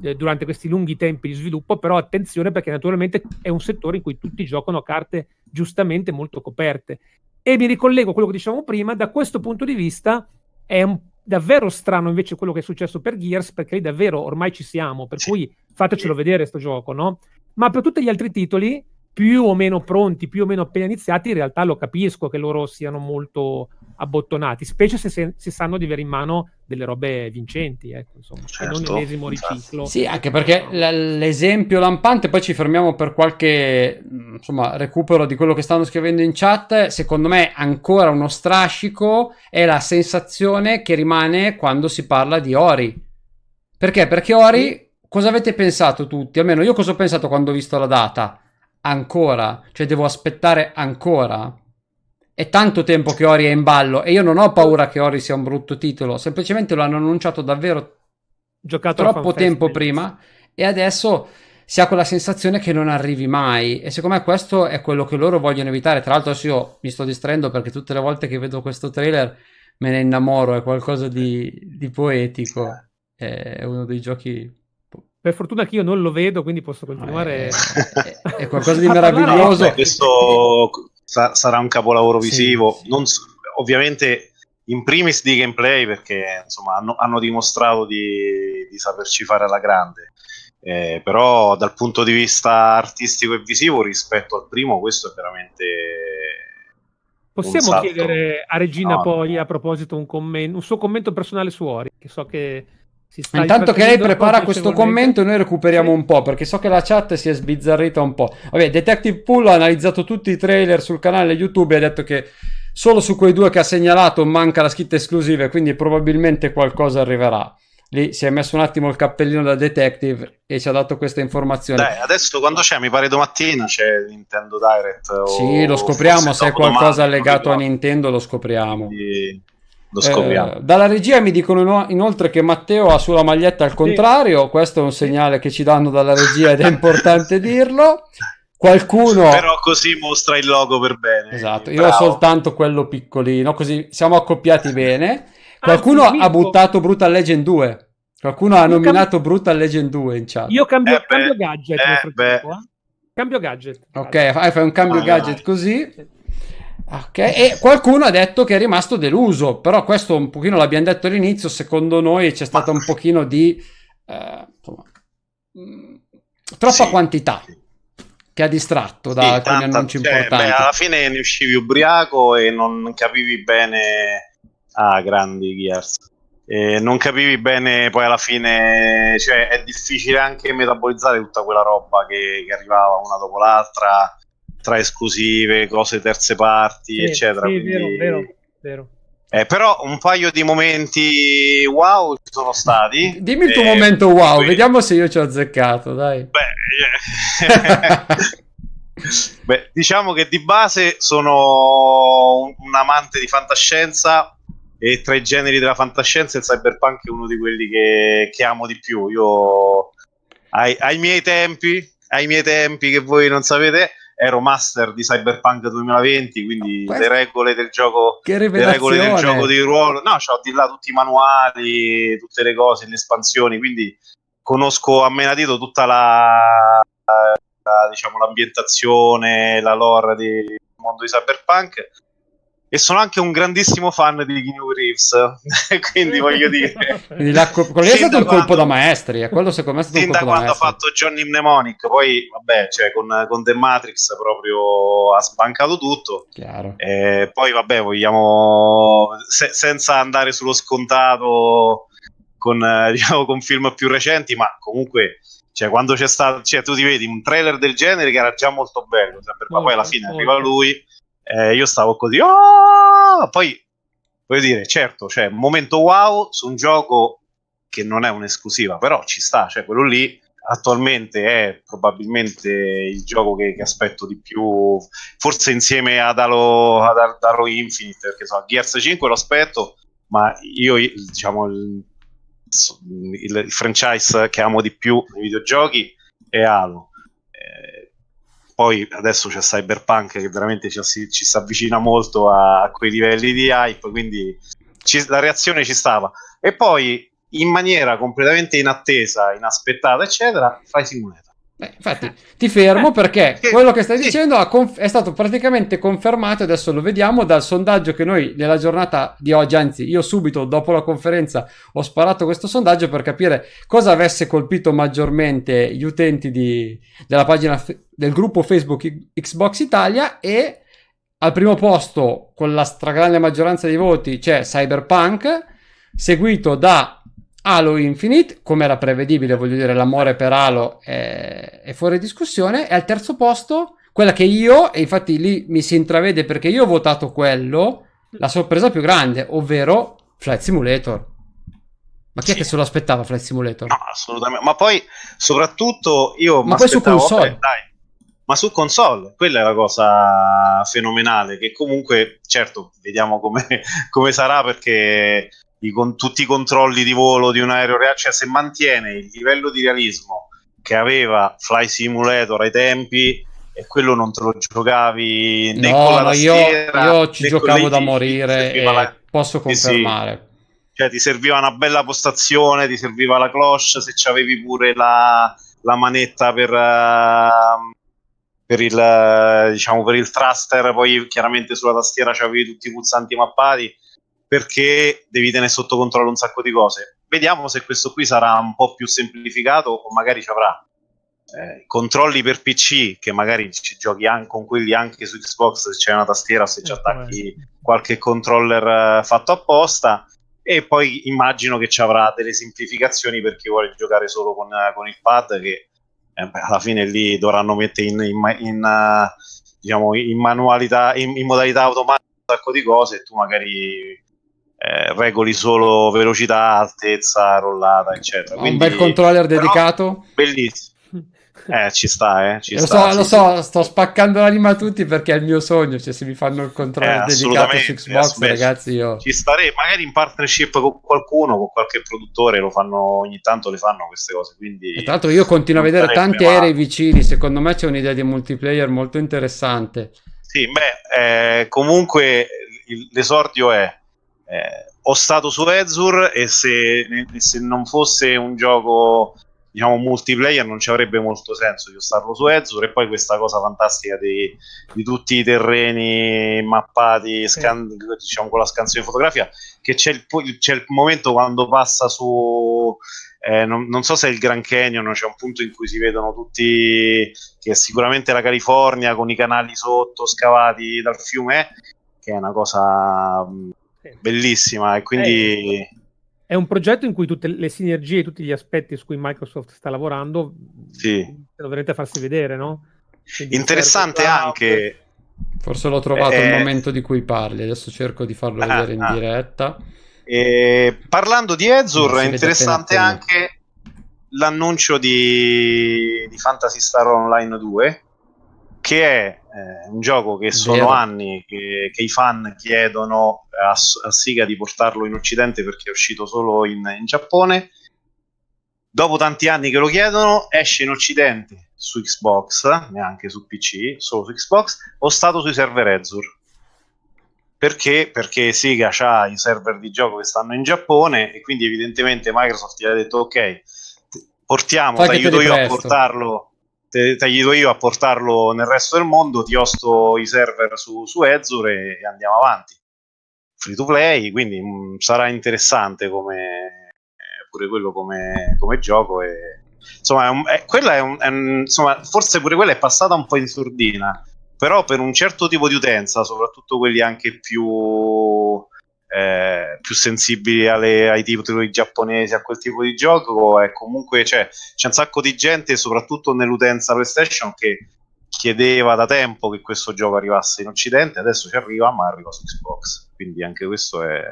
eh, durante questi lunghi tempi di sviluppo, però attenzione perché naturalmente è un settore in cui tutti giocano a carte giustamente molto coperte. E mi ricollego a quello che dicevamo prima, da questo punto di vista è un, davvero strano invece quello che è successo per Gears, perché lì davvero ormai ci siamo, per cui fatecelo vedere questo gioco, no? Ma per tutti gli altri titoli più o meno pronti, più o meno appena iniziati, in realtà lo capisco che loro siano molto abbottonati, specie se, se, se sanno di avere in mano delle robe vincenti, ecco, insomma, certo, non l'ennesimo riciclo. Sì, anche perché l- l'esempio lampante, poi ci fermiamo per qualche insomma, recupero di quello che stanno scrivendo in chat, secondo me ancora uno strascico è la sensazione che rimane quando si parla di Ori. Perché? Perché Ori, sì. cosa avete pensato tutti? Almeno io cosa ho pensato quando ho visto la data? Ancora, cioè devo aspettare ancora. È tanto tempo che Ori è in ballo e io non ho paura che Ori sia un brutto titolo, semplicemente lo hanno annunciato davvero Giocato troppo tempo prima e adesso si ha quella sensazione che non arrivi mai e secondo me questo è quello che loro vogliono evitare. Tra l'altro io mi sto distraendo perché tutte le volte che vedo questo trailer me ne innamoro, è qualcosa di, di poetico. è uno dei giochi per fortuna che io non lo vedo, quindi posso continuare. È, è, è qualcosa di (laughs) meraviglioso. No, questo sa- sarà un capolavoro visivo. Sì, sì. Non, ovviamente, in primis di gameplay, perché insomma hanno, hanno dimostrato di, di, saperci fare alla grande. Eh, però dal punto di vista artistico e visivo rispetto al primo questo è veramente possiamo chiedere a Regina no, poi a proposito un, commento, un suo commento personale su Ori che so che Intanto che lei prepara questo commento, noi recuperiamo sì. un po' perché so che la chat si è sbizzarrita un po'. Vabbè, Detective Pool ha analizzato tutti i trailer sul canale YouTube e ha detto che solo su quei due che ha segnalato manca la scritta esclusiva, quindi probabilmente qualcosa arriverà. Lì si è messo un attimo il cappellino da detective e ci ha dato questa informazione. Dai, adesso quando c'è, mi pare domattina c'è Nintendo Direct. Sì, lo scopriamo. Se è qualcosa domani, legato a Nintendo, lo scopriamo. Quindi lo scopriamo. Eh, dalla regia mi dicono inoltre che Matteo ha sulla maglietta al contrario, sì. questo è un segnale che ci danno dalla regia ed è importante (laughs) dirlo. Qualcuno... Però così mostra il logo per bene. Esatto, io ho soltanto quello piccolino, così siamo accoppiati bene. Qualcuno Anzi, ha buttato Brutal Legend 2. Qualcuno ha nominato cambio... Brutal Legend 2 in chat. Io cambio, eh cambio gadget. Eh eh. Cambio gadget. Ok, fai un cambio ah, gadget dai. così. Okay. E qualcuno ha detto che è rimasto deluso, però questo un pochino l'abbiamo detto all'inizio, secondo noi c'è stata un pochino di eh, insomma, mh, troppa sì. quantità che ha distratto da sì, alcuni tanta, annunci cioè, importanti. Beh, alla fine ne uscivi ubriaco e non capivi bene ah, grandi Gears. E non capivi bene poi alla fine, cioè è difficile anche metabolizzare tutta quella roba che, che arrivava una dopo l'altra tra esclusive, cose terze parti, sì, eccetera. Sì, quindi... vero, vero, vero. Eh, però un paio di momenti wow ci sono stati. Dimmi il tuo eh, momento wow, quindi... vediamo se io ci ho azzeccato, dai. Beh, eh. (laughs) Beh, diciamo che di base sono un, un, amante di fantascienza e tra i generi della fantascienza il cyberpunk è uno di quelli che, che amo di più. Io ai, ai miei tempi, ai miei tempi che voi non sapete, ero master di Cyberpunk 2020, quindi le regole del gioco, le regole del gioco di ruolo. No, ho di là tutti i manuali, tutte le cose, le espansioni, quindi conosco a menadito tutta la, la, diciamo, l'ambientazione, la lore del mondo di Cyberpunk e sono anche un grandissimo fan di Keanu Reeves (laughs) quindi voglio dire quindi la, quello è stato un colpo da maestri è quello secondo me è stato un colpo da, quando ha fatto Johnny Mnemonic poi vabbè cioè, con, con The Matrix proprio ha sbancato tutto. E poi vabbè vogliamo se, senza andare sullo scontato con, (laughs) diciamo, con film più recenti ma comunque cioè quando c'è stato cioè tu ti vedi un trailer del genere che era già molto bello cioè, ma poi alla fine arriva lui eh, io stavo così, oh! poi voglio dire, certo, cioè, momento wow su un gioco che non è un'esclusiva, però ci sta, cioè quello lì attualmente è probabilmente il gioco che, che aspetto di più, forse insieme ad Halo, ad Halo Infinite, perché so, Gears 5 lo aspetto, ma io diciamo il, il, il franchise che amo di più nei videogiochi è Halo poi adesso c'è Cyberpunk che veramente ci, ci si avvicina molto a, a, quei livelli di hype, quindi ci, la reazione ci stava. E poi in maniera completamente inattesa, inaspettata, eccetera, fai Simulator. Beh, infatti, ti fermo eh, perché quello che stai dicendo conf- è stato praticamente confermato, adesso lo vediamo, dal sondaggio che noi nella giornata di oggi, anzi io subito dopo la conferenza ho sparato questo sondaggio per capire cosa avesse colpito maggiormente gli utenti di, della pagina f- del gruppo Facebook Xbox Italia e al primo posto con la stragrande maggioranza dei voti c'è Cyberpunk, seguito da Halo Infinite, come era prevedibile, voglio dire, l'amore per Halo è, è, fuori discussione. E al terzo posto, quella che io, e infatti lì mi si intravede perché io ho votato quello, la sorpresa più grande, ovvero Flight Simulator. Ma chi sì. è che se lo aspettava Flight Simulator? No, assolutamente. Ma poi, soprattutto, io... Ma poi su console. Eh, dai, ma su console, quella è la cosa fenomenale, che comunque, certo, vediamo come, (laughs) come sarà perché i, con tutti i controlli di volo di un aereo reale, cioè se mantiene il livello di realismo che aveva Fly Simulator ai tempi e quello non te lo giocavi né no, con la no, io, io ci giocavo da morire e la... posso confermare. Sì. Cioè, ti serviva una bella postazione, ti serviva la cloche, se avevi pure la, la manetta per, uh, per, il, diciamo, per il thruster, poi chiaramente sulla tastiera c'avevi tutti i pulsanti mappati, perché devi tenere sotto controllo un sacco di cose. Vediamo se questo qui sarà un po' più semplificato o magari ci avrà eh, controlli per PC che magari ci giochi anche con quelli anche su Xbox se c'è una tastiera se ci attacchi qualche controller uh, fatto apposta e poi immagino che ci avrà delle semplificazioni per chi vuole giocare solo con, uh, con il pad che eh, beh, alla fine lì dovranno mettere in, in, in, uh, diciamo, in manualità in, in modalità automatica un sacco di cose e tu magari eh, regoli solo velocità, altezza, rollata, eccetera. Quindi, un bel controller dedicato? Bellissimo. (laughs) Eh, ci sta, eh. Ci lo sta, so, lo so, sto spaccando l'anima a tutti perché è il mio sogno. Cioè, se mi fanno il controller eh, dedicato su Xbox, ragazzi, io ci starei magari in partnership con qualcuno, con qualche produttore. Lo fanno ogni tanto, le fanno queste cose. Quindi, e tra l'altro, io continuo a vedere tanti male. aerei vicini. Secondo me c'è un'idea di multiplayer molto interessante. Sì, beh, eh, comunque l'esordio è. Eh, ho stato su Ezur e se, se non fosse un gioco diciamo multiplayer non ci avrebbe molto senso io starlo su Ezur e poi questa cosa fantastica di, di tutti i terreni mappati scan, diciamo con la scansione fotografia che c'è il, c'è il momento quando passa su eh, non, non, so se è il Grand Canyon c'è un punto in cui si vedono tutti che è sicuramente la California con i canali sotto scavati dal fiume che è una cosa bellissima e quindi eh, è un progetto in cui tutte le sinergie e tutti gli aspetti su cui Microsoft sta lavorando sì. dovrete farsi vedere, no? Quindi Interessante anche. Forse l'ho trovato eh, il momento di cui parli, adesso cerco di farlo ah, vedere in ah. diretta. Eh, parlando di Azure, è interessante anche l'annuncio di, di Fantasy Star Online 2 che è eh, un gioco che sono Vero. anni che, che, i fan chiedono a, a, Siga di portarlo in Occidente perché è uscito solo in, in, Giappone. Dopo tanti anni che lo chiedono, esce in Occidente su Xbox, neanche su PC, solo su Xbox, o stato sui server Azure. Perché? Perché Sega ha i server di gioco che stanno in Giappone e quindi evidentemente Microsoft gli ha detto ok, portiamo, ti aiuto io a portarlo te, gli do io a portarlo nel resto del mondo, ti osto i server su, su Azure e, andiamo avanti. Free to play, quindi mh, mm, sarà interessante come eh, pure quello come, come gioco. E, insomma, è un, è, quella è un, è un, insomma, forse pure quella è passata un po' in sordina, però per un certo tipo di utenza, soprattutto quelli anche più eh, più sensibili alle, ai titoli giapponesi, a quel tipo di gioco, e comunque cioè, c'è un sacco di gente, soprattutto nell'utenza PlayStation, che chiedeva da tempo che questo gioco arrivasse in Occidente, adesso ci arriva, ma arriva su Xbox. Quindi anche questo è,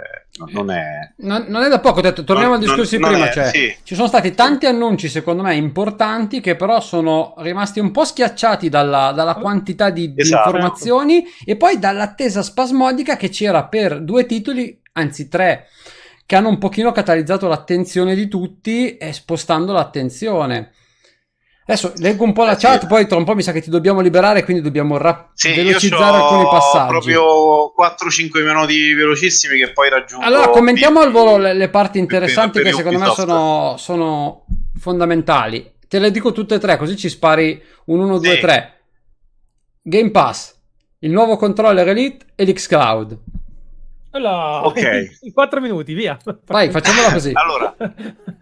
non, è... Non, non è da poco, detto, torniamo non, al discorso di prima, è, cioè, sì. ci sono stati tanti annunci secondo me importanti che però sono rimasti un po' schiacciati dalla, dalla quantità di, esatto. di informazioni e poi dall'attesa spasmodica che c'era per due titoli, anzi tre, che hanno un pochino catalizzato l'attenzione di tutti e spostando l'attenzione. Adesso leggo un po' la eh, chat, sì. poi tra un po' mi sa che ti dobbiamo liberare, quindi dobbiamo rap- sì, velocizzare alcuni passaggi. proprio 4-5 minuti velocissimi che poi raggiungo. Allora, commentiamo al volo le, le parti interessanti che secondo me sono, sono, fondamentali. Te le dico tutte e tre, così ci spari un 1, 2, 3. Game Pass, il nuovo controller Elite e l'Xcloud. Allora, ok. (laughs) In 4 minuti, via. Vai, facciamola così. (laughs) allora,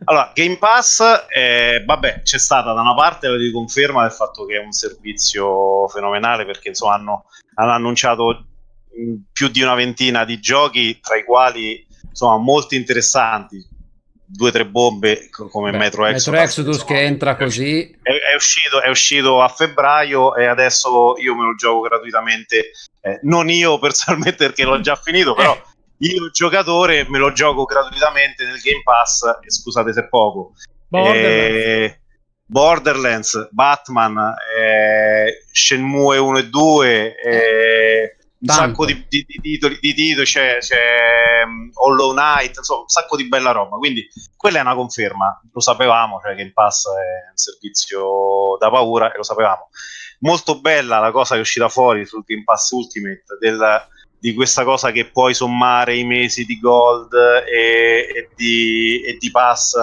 allora, Game Pass, eh, vabbè, c'è stata da una parte la riconferma del fatto che è un servizio fenomenale perché insomma hanno, hanno annunciato più di una ventina di giochi, tra i quali insomma molti interessanti due o tre bombe come Beh, Metro Exodus, Metro Exodus che entra così. è, è, uscito, è, uscito, a febbraio e adesso io me lo gioco gratuitamente eh, non io personalmente perché l'ho già finito però (laughs) eh. io giocatore me lo gioco gratuitamente nel Game Pass e scusate se poco. Borderlands, eh, Borderlands Batman eh, Shenmue 1 e 2 eh, un sacco di, di, di, titoli, di titoli c'è, c'è um, Hollow Knight, insomma, un sacco di bella roba. Quindi quella è una conferma, lo sapevamo, cioè che il pass è un servizio da paura e lo sapevamo. Molto bella la cosa che è uscita fuori sul Game Pass Ultimate del di questa cosa che puoi sommare i mesi di gold e, e, di, e di pass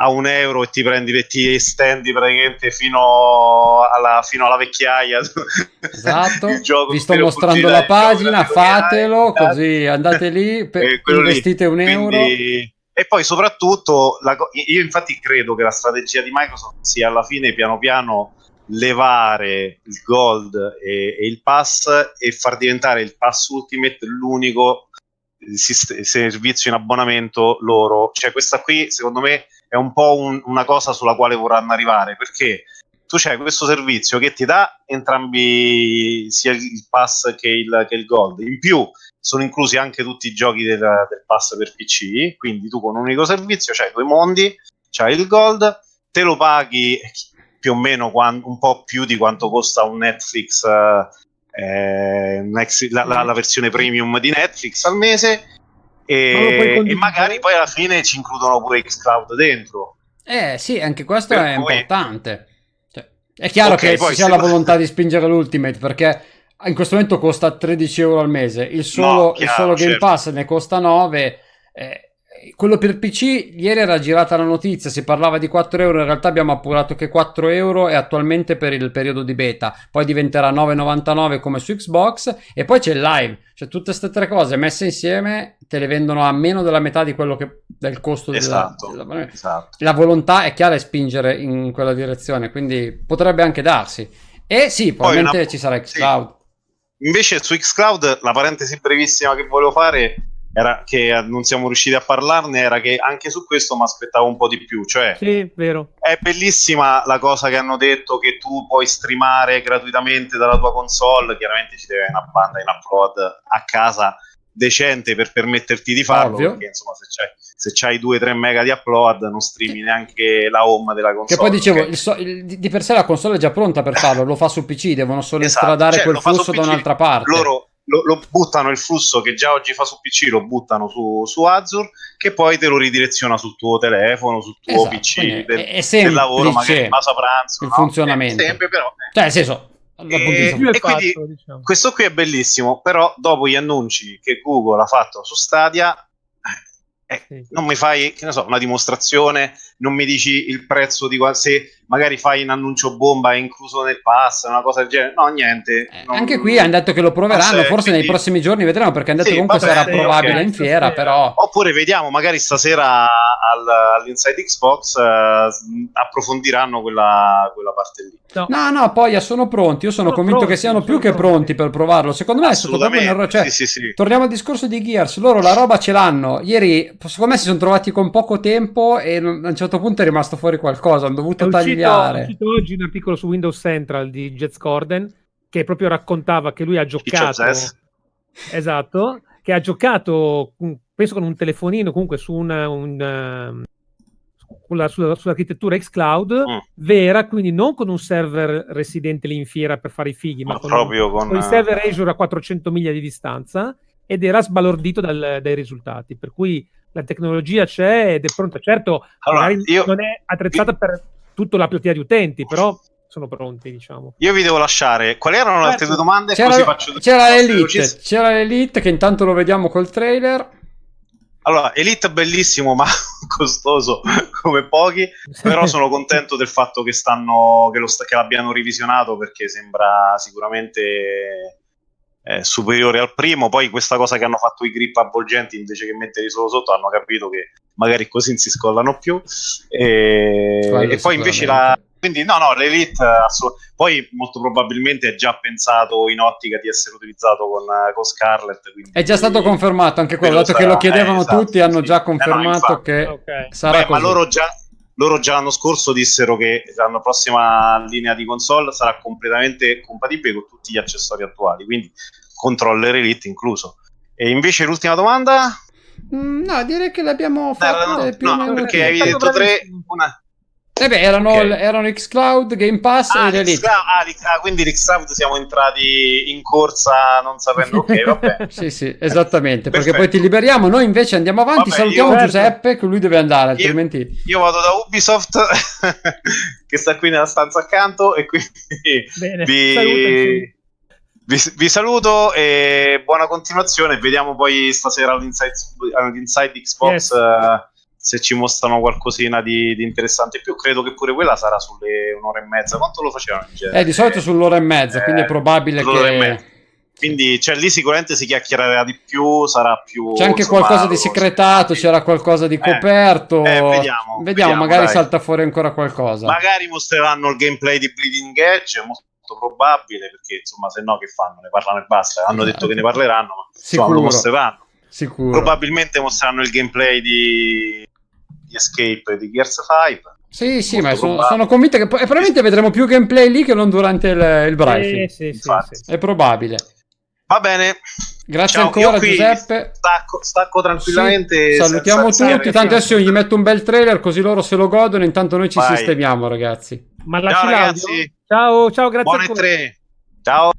a un euro e ti prendi ti estendi praticamente fino alla, fino alla vecchiaia. Esatto, (laughs) vi sto mostrando la pagina, fatelo così andate lì, per, investite lì. un euro. Quindi, e poi soprattutto, la, io infatti credo che la strategia di Microsoft sia alla fine piano piano levare il gold e, e il pass e far diventare il pass ultimate l'unico servizio in abbonamento loro. Cioè questa qui secondo me è un po' un, una cosa sulla quale vorranno arrivare perché tu c'hai questo servizio che ti dà entrambi sia il pass che il, che il gold. In più sono inclusi anche tutti i giochi del, del, pass per PC quindi tu con un unico servizio c'hai due mondi c'hai il gold te lo paghi più o meno un po' più di quanto costa un Netflix eh, la, la, la versione premium di Netflix al mese e, e magari poi alla fine ci includono pure Xcloud dentro. Eh sì, anche questo per è cui... importante. Cioè, è chiaro okay, che ci sia la volontà di spingere l'Ultimate perché in questo momento costa 13 euro al mese, il solo, no, chiaro, il solo Game certo. Pass ne costa 9. Eh, quello per PC, ieri era girata la notizia, si parlava di 4 euro, in realtà abbiamo appurato che 4 euro è attualmente per il periodo di beta, poi diventerà 9,99 come su Xbox e poi c'è il live, cioè tutte queste tre cose messe insieme te le vendono a meno della metà di quello che del costo esatto, della, della... esatto. La volontà è chiara è spingere in quella direzione, quindi potrebbe anche darsi. E sì, probabilmente una... ci sarà Xcloud. Sì. Invece su Xcloud, la parentesi brevissima che volevo fare era che non siamo riusciti a parlarne era che anche su questo mi aspettavo un po' di più. Cioè, sì, vero. È bellissima la cosa che hanno detto che tu puoi streamare gratuitamente dalla tua console. Chiaramente ci deve una banda in upload a casa decente per permetterti di farlo. Ovvio. Perché insomma, se c'hai, se c'hai 2-3 mega di upload, non streami neanche la home della console. Che poi dicevo, okay? il so, il, di per sé la console è già pronta per farlo, lo fa su PC, devono solo esatto, estradare cioè, quel flusso da un'altra parte. Loro lo, lo, buttano il flusso che già oggi fa su PC, lo buttano su, su Azure, che poi te lo ridireziona sul tuo telefono, sul tuo esatto, PC del, è, è del lavoro, magari in base a pranzo. Il no? funzionamento. Sempre, però, cioè, nel senso, e, e quindi diciamo. questo qui è bellissimo, però dopo gli annunci che Google ha fatto su Stadia, eh, sì. non mi fai so, una dimostrazione, non mi dici il prezzo di qual- se magari fai un annuncio bomba incluso nel pass, una cosa del genere. No, niente. Eh, non, anche qui hanno detto che lo proveranno, forse quindi... nei prossimi giorni vedremo perché hanno detto sì, comunque vabbè, sarà probabile okay. in fiera, però... Oppure vediamo, magari stasera al, all'Inside Xbox uh, approfondiranno quella, quella, parte lì. No. no, no, poi sono pronti, io sono, sono convinto pronti, che siano più che pronti per provarlo. Secondo me è stato proprio un errore. Cioè, sì, sì, torniamo al discorso di Gears, loro la roba ce l'hanno. Ieri, secondo me si sono trovati con poco tempo e a un certo punto è rimasto fuori qualcosa, hanno dovuto è tagliare. Uscito, è uscito oggi un articolo su Windows Central di Jets Gordon che proprio raccontava che lui ha giocato esatto, che ha giocato penso con un telefonino comunque su una, un, sulla, sulla, sull'architettura xCloud mm. vera, quindi non con un server residente lì in fiera per fare i fighi, ma, ma con, proprio con, con il server Azure a 400 miglia di distanza ed era sbalordito dal, dai risultati. Per cui la tecnologia c'è ed è pronta. Certo, allora, io, non è attrezzata io, per tutta la platea di utenti, però sono pronti, diciamo. Io vi devo lasciare. Quali erano le altre due domande? C'era, c'era l'Elite, c'era l'Elite che intanto lo vediamo col trailer. Allora, Elite bellissimo, ma (laughs) costoso come pochi. Però sono (laughs) contento del fatto che, stanno, che, lo, che l'abbiano revisionato perché sembra sicuramente eh, superiore al primo. Poi questa cosa che hanno fatto i grip avvolgenti invece che metterli solo sotto hanno capito che magari così non si scollano più. E, e poi invece la. Quindi no, no, l'Elite assolut- poi molto probabilmente è già pensato in ottica di essere utilizzato con, con Scarlett. È già stato confermato anche quello, dato sarà, che lo chiedevano eh, esatto, tutti, hanno sì. già confermato eh no, che okay. sarà Beh, così. Ma loro già, loro già l'anno scorso dissero che la prossima linea di console sarà completamente compatibile con tutti gli accessori attuali, quindi controller Elite incluso. E invece l'ultima domanda? Mm, no, direi che l'abbiamo fatta no, no, più no, perché hai detto tre, una, eh beh, erano, okay. erano Xcloud, Game Pass ah, e Elite. Ah, ah, quindi l'Xcloud siamo entrati in corsa non sapendo (laughs) ok, vabbè. sì, sì, esattamente, perché poi ti liberiamo, noi invece andiamo avanti, vabbè, salutiamo io... Giuseppe che lui deve andare, altrimenti... Io, io vado da Ubisoft (laughs) che sta qui nella stanza accanto e quindi Bene, vi... Vi, vi saluto e buona continuazione. Vediamo poi stasera all'Inside, all'Inside Xbox Yes. eh, se ci mostrano qualcosina di, di interessante in più. Credo che pure quella sarà sulle un'ora e mezza. Quanto lo facevano in genere? Eh, di solito sull'ora e mezza, quindi è probabile sull'ora e che... mezza. Quindi cioè, lì sicuramente si chiacchiererà di più, sarà più... C'è anche qualcosa di lo- segretato, c'era qualcosa di Eh, coperto. eh, vediamo, vediamo, magari dai. salta fuori ancora qualcosa. Magari mostreranno il gameplay di Bleeding Edge, è molto probabile, perché insomma se no che fanno? Ne parlano e basta. Hanno detto che ne parleranno, ma insomma, Sicuro. lo mostreranno. Sicuro. Probabilmente mostreranno il gameplay di, di Escape di Gears 5. Sì, sì, Molto ma sono, sono convinto che e probabilmente vedremo più gameplay lì che non durante il, il briefing. Sì, sì, sì. È probabile. Va bene. Grazie Ciao, ancora Giuseppe. Stacco, stacco tranquillamente. Sì, salutiamo tutti. Tanto adesso io gli metto un bel trailer così loro se lo godono. Intanto noi ci Vai. sistemiamo, ragazzi. Ma lasci Ciao, ragazzi. Ciao, ciao, grazie Buone tre. Ciao.